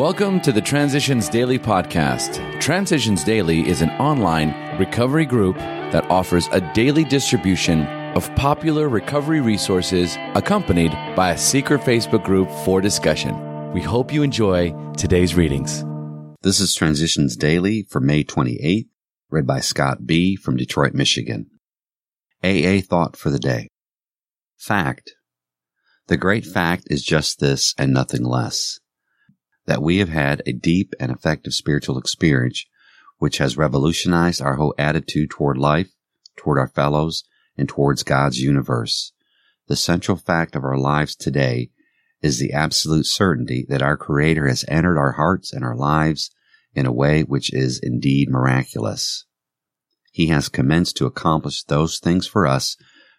Welcome to the Transitions Daily podcast. Transitions Daily is an online recovery group that offers a daily distribution of popular recovery resources accompanied by a secret Facebook group for discussion. We hope you enjoy today's readings. This is Transitions Daily for May 28th, read by Scott B. from Detroit, Michigan. AA Thought for the Day. Fact. The great fact is just this and nothing less that we have had a deep and effective spiritual experience which has revolutionized our whole attitude toward life, toward our fellows, and towards God's universe. The central fact of our lives today is the absolute certainty that our Creator has entered our hearts and our lives in a way which is indeed miraculous. He has commenced to accomplish those things for us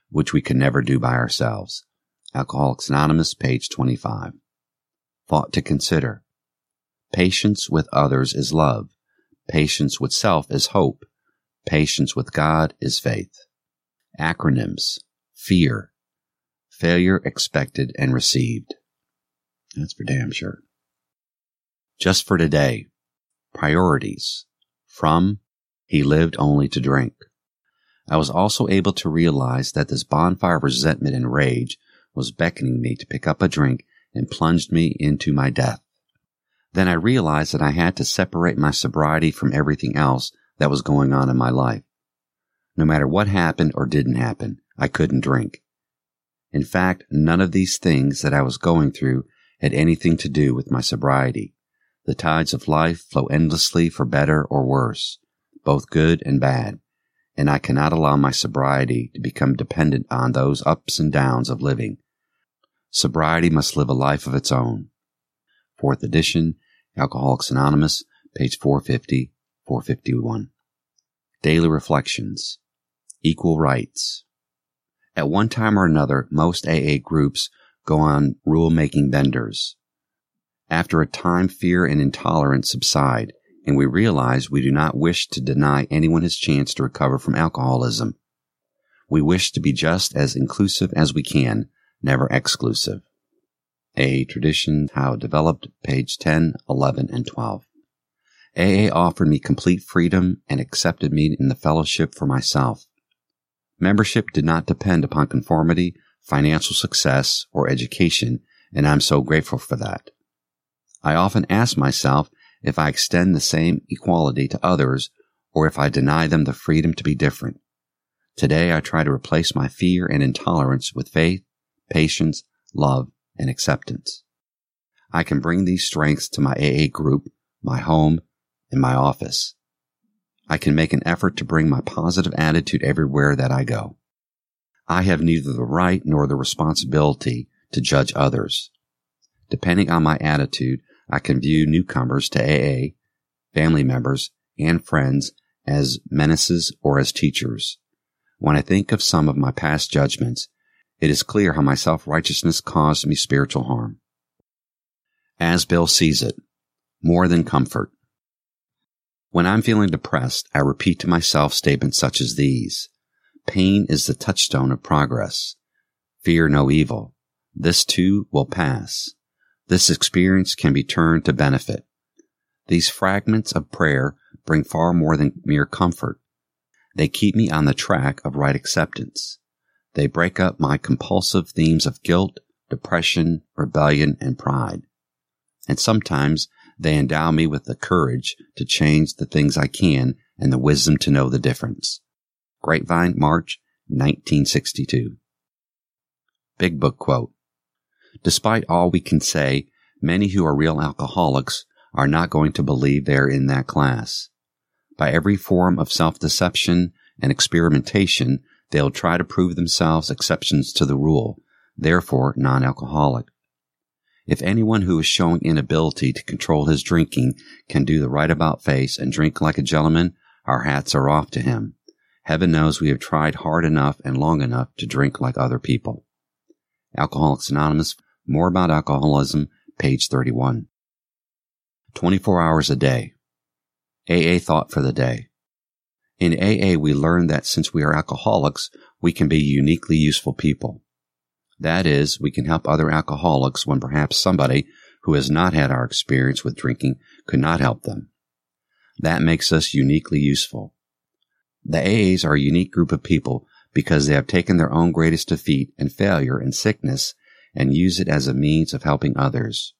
which we could never do by ourselves. Alcoholics Anonymous, page 25. Thought to consider. Patience with others is love. Patience with self is hope. Patience with God is faith. Acronyms. Fear. Failure expected and received. That's for damn sure. Just for today. Priorities. From he lived only to drink. I was also able to realize that this bonfire of resentment and rage was beckoning me to pick up a drink and plunged me into my death. Then I realized that I had to separate my sobriety from everything else that was going on in my life. No matter what happened or didn't happen, I couldn't drink. In fact, none of these things that I was going through had anything to do with my sobriety. The tides of life flow endlessly for better or worse, both good and bad, and I cannot allow my sobriety to become dependent on those ups and downs of living. Sobriety must live a life of its own. Fourth edition, Alcoholics Anonymous, page 450, 451. Daily Reflections. Equal Rights. At one time or another, most AA groups go on rule-making benders. After a time, fear and intolerance subside, and we realize we do not wish to deny anyone his chance to recover from alcoholism. We wish to be just as inclusive as we can, never exclusive. A tradition, how developed, page 10, 11, and 12. AA offered me complete freedom and accepted me in the fellowship for myself. Membership did not depend upon conformity, financial success, or education, and I'm so grateful for that. I often ask myself if I extend the same equality to others or if I deny them the freedom to be different. Today I try to replace my fear and intolerance with faith, patience, love, and acceptance. I can bring these strengths to my AA group, my home, and my office. I can make an effort to bring my positive attitude everywhere that I go. I have neither the right nor the responsibility to judge others. Depending on my attitude, I can view newcomers to AA, family members, and friends as menaces or as teachers. When I think of some of my past judgments, it is clear how my self-righteousness caused me spiritual harm. As Bill sees it, more than comfort. When I'm feeling depressed, I repeat to myself statements such as these. Pain is the touchstone of progress. Fear no evil. This too will pass. This experience can be turned to benefit. These fragments of prayer bring far more than mere comfort. They keep me on the track of right acceptance. They break up my compulsive themes of guilt, depression, rebellion, and pride. And sometimes they endow me with the courage to change the things I can and the wisdom to know the difference. Grapevine, March 1962. Big Book quote. Despite all we can say, many who are real alcoholics are not going to believe they're in that class. By every form of self-deception and experimentation, They'll try to prove themselves exceptions to the rule, therefore non-alcoholic. If anyone who is showing inability to control his drinking can do the right about face and drink like a gentleman, our hats are off to him. Heaven knows we have tried hard enough and long enough to drink like other people. Alcoholics Anonymous, more about alcoholism, page 31. 24 hours a day. AA thought for the day. In AA, we learn that since we are alcoholics, we can be uniquely useful people. That is, we can help other alcoholics when perhaps somebody who has not had our experience with drinking could not help them. That makes us uniquely useful. The AAs are a unique group of people because they have taken their own greatest defeat and failure and sickness and use it as a means of helping others.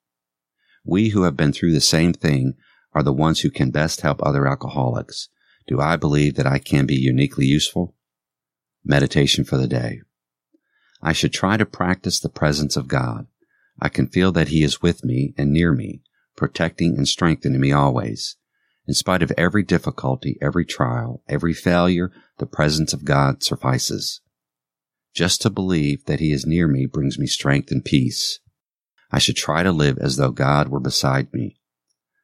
We who have been through the same thing are the ones who can best help other alcoholics. Do I believe that I can be uniquely useful? Meditation for the day. I should try to practice the presence of God. I can feel that He is with me and near me, protecting and strengthening me always. In spite of every difficulty, every trial, every failure, the presence of God suffices. Just to believe that He is near me brings me strength and peace. I should try to live as though God were beside me.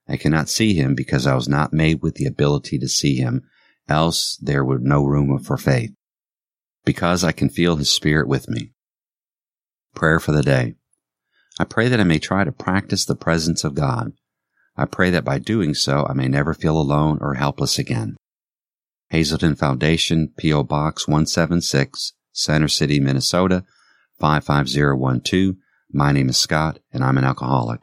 I cannot see Him because I was not made with the ability to see Him, else there would no room for faith. Because I can feel His Spirit with me. Prayer for the day. I pray that I may try to practice the presence of God. I pray that by doing so I may never feel alone or helpless again. Hazelden Foundation, P.O. Box 176, Center City, Minnesota 55012. My name is Scott and I'm an alcoholic.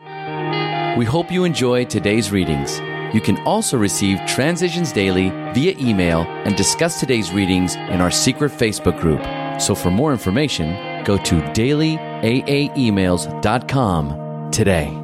We hope you enjoy today's readings. You can also receive Transitions Daily via email and discuss today's readings in our secret Facebook group. So for more information, go to dailyaaemails.com today.